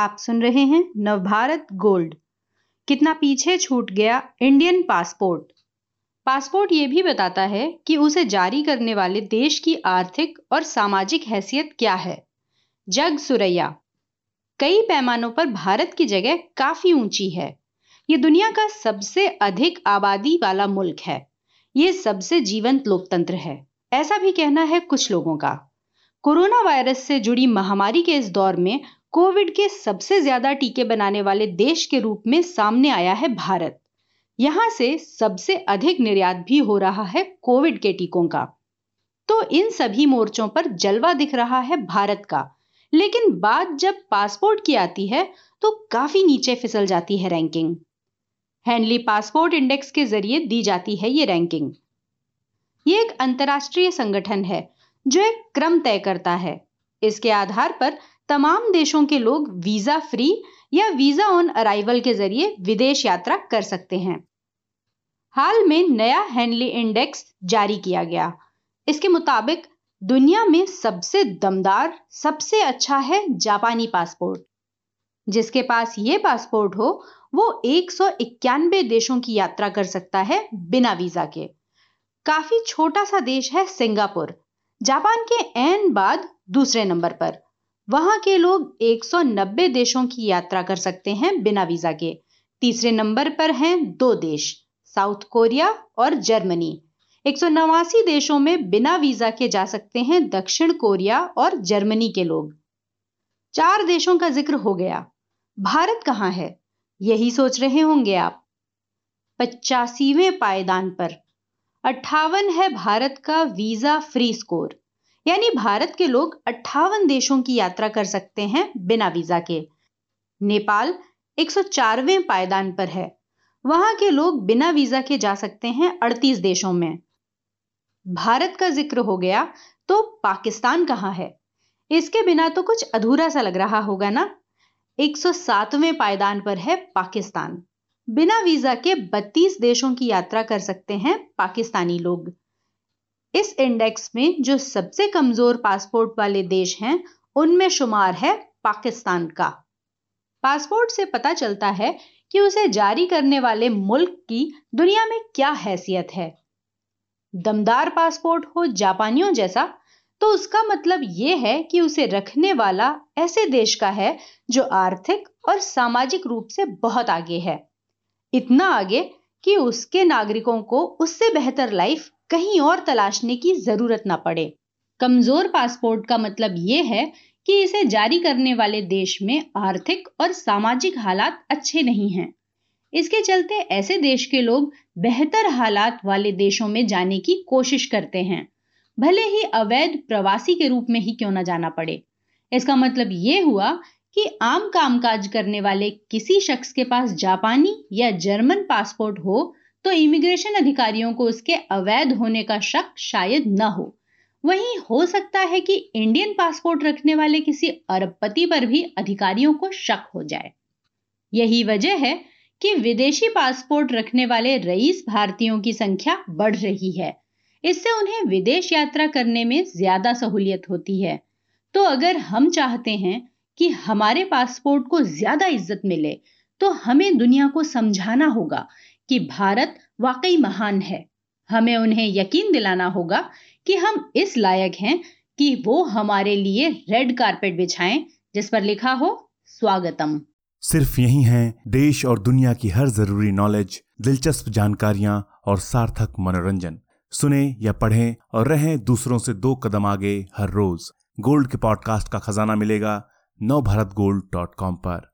आप सुन रहे हैं नवभारत गोल्ड। कितना पीछे छूट गया इंडियन पासपोर्ट। पासपोर्ट ये भी बताता है कि उसे जारी करने वाले देश की आर्थिक और सामाजिक हैसियत क्या है। जग सुरैया। कई पैमानों पर भारत की जगह काफ़ी ऊँची है। ये दुनिया का सबसे अधिक आबादी वाला मुल्क है। ये सबसे जीवंत लोकतंत्र है। ऐसा भी कहना है कुछ लोगों का। कोरोना वायरस से जुड़ी महामारी के इस दौर में कोविड के सबसे ज़्यादा टीके बनाने वाले देश के रूप में सामने आया है भारत। यहाँ से सबसे अधिक निर्यात भी हो रहा है कोविड के टीकों का। तो इन सभी मोर्चों पर जलवा दिख रहा है भारत का। लेकिन बात जब पासपोर्ट की आती है तो काफ़ी नीचे फिसल जाती है रैंकिंग। हैंडली पासपोर्ट इंडेक्स के ज़रिए दी जाती है ये रैंकिंग। ये एक अंतर्राष्ट्रीय संगठन है, जो एक क्रम तय करता है। इसके आधार पर तमाम देशों के लोग वीज़ा फ्री या वीज़ा ऑन अराइवल के ज़रिए विदेश यात्रा कर सकते हैं। हाल में नया हैंडली इंडेक्स जारी किया गया। इसके मुताबिक दुनिया में सबसे दमदार, सबसे अच्छा है जापानी पासपोर्ट। जिसके पास ये पासपोर्ट हो, वो एक सौ इक्यानवे देशों की यात्रा कर सकता है बिना वीज़ा के। काफ़ी छोटा सा देश है सिंगापुर। जापान के एन बाद दूसरे नंबर पर। वहाँ के लोग 190 देशों की यात्रा कर सकते हैं बिना वीज़ा के। तीसरे नंबर पर हैं दो देश, साउथ कोरिया और जर्मनी। एक सौ नवासी देशों में बिना वीज़ा के जा सकते हैं दक्षिण कोरिया और जर्मनी के लोग। चार देशों का ज़िक्र हो गया। भारत कहाँ है? यही सोच रहे होंगे आप। पचासीवें पायदान पर। अट्ठावन है भारत का वीज़ा फ्री स्कोर। यानी भारत के लोग अट्ठावन देशों की यात्रा कर सकते हैं बिना वीज़ा के। नेपाल 104वें पायदान पर है। वहाँ के लोग बिना वीज़ा के जा सकते हैं 38 देशों में। भारत का ज़िक्र हो गया तो पाकिस्तान कहाँ है? इसके बिना तो कुछ अधूरा सा लग रहा होगा ना? 107वें पायदान पर है पाकिस्तान। बिना वीज़ा के 32 देशों की यात्रा कर सकते हैं पाकिस्तानी लोग। इस इंडेक्स में जो सबसे कमज़ोर पासपोर्ट वाले देश हैं, उनमें शुमार है पाकिस्तान का। पासपोर्ट से पता चलता है कि उसे जारी करने वाले मुल्क की दुनिया में क्या हैसियत है। दमदार पासपोर्ट हो जापानियों जैसा तो उसका मतलब ये है कि उसे रखने वाला ऐसे देश का है जो आर्थिक और सामाजिक रूप से बहुत आगे है। इतना आगे कि उसके नागरिकों को उससे बेहतर लाइफ कहीं और तलाशने की ज़रूरत ना पड़े। कमज़ोर पासपोर्ट का मतलब ये है कि इसे जारी करने वाले देश में आर्थिक और सामाजिक हालात अच्छे नहीं हैं। इसके चलते ऐसे देश के लोग बेहतर हालात वाले देशों में जाने की कोशिश करते हैं। भले ही अवैध प्रवासी के रूप में ही क्यों ना जाना पड़े। इसका मतलब ये हुआ कि आम कामकाज करने वाले किसी शख्स के पास जापानी या जर्मन पासपोर्ट हो तो इमिग्रेशन अधिकारियों को उसके अवैध होने का शक शायद न हो। वहीं हो सकता है कि इंडियन पासपोर्ट रखने वाले किसी अरबपति पर भी अधिकारियों को शक हो जाए। यही वजह है कि विदेशी पासपोर्ट रखने वाले रईस भारतीयों की संख्या बढ़ रही है। इससे उन्हें विदेश यात्रा करने में ज़्यादा सहूलियत होती है। तो अगर हम चाहते हैं कि हमारे पासपोर्ट को ज़्यादा इज़्ज़त मिले तो हमें दुनिया को समझाना होगा कि भारत वाकई महान है। हमें उन्हें यकीन दिलाना होगा कि हम इस लायक हैं कि वो हमारे लिए रेड कारपेट बिछाएँ, जिस पर लिखा हो, स्वागतम। सिर्फ़ यही है, देश और दुनिया की हर ज़रूरी नॉलेज दिलचस्प जानकारियाँ और सार्थक मनोरंजन। सुने या पढ़ें और रहें दूसरों से दो कदम आगे हर रोज। गोल्ड के पॉडकास्ट का खजाना मिलेगा नवभारत गोल्ड डॉट कॉम पर।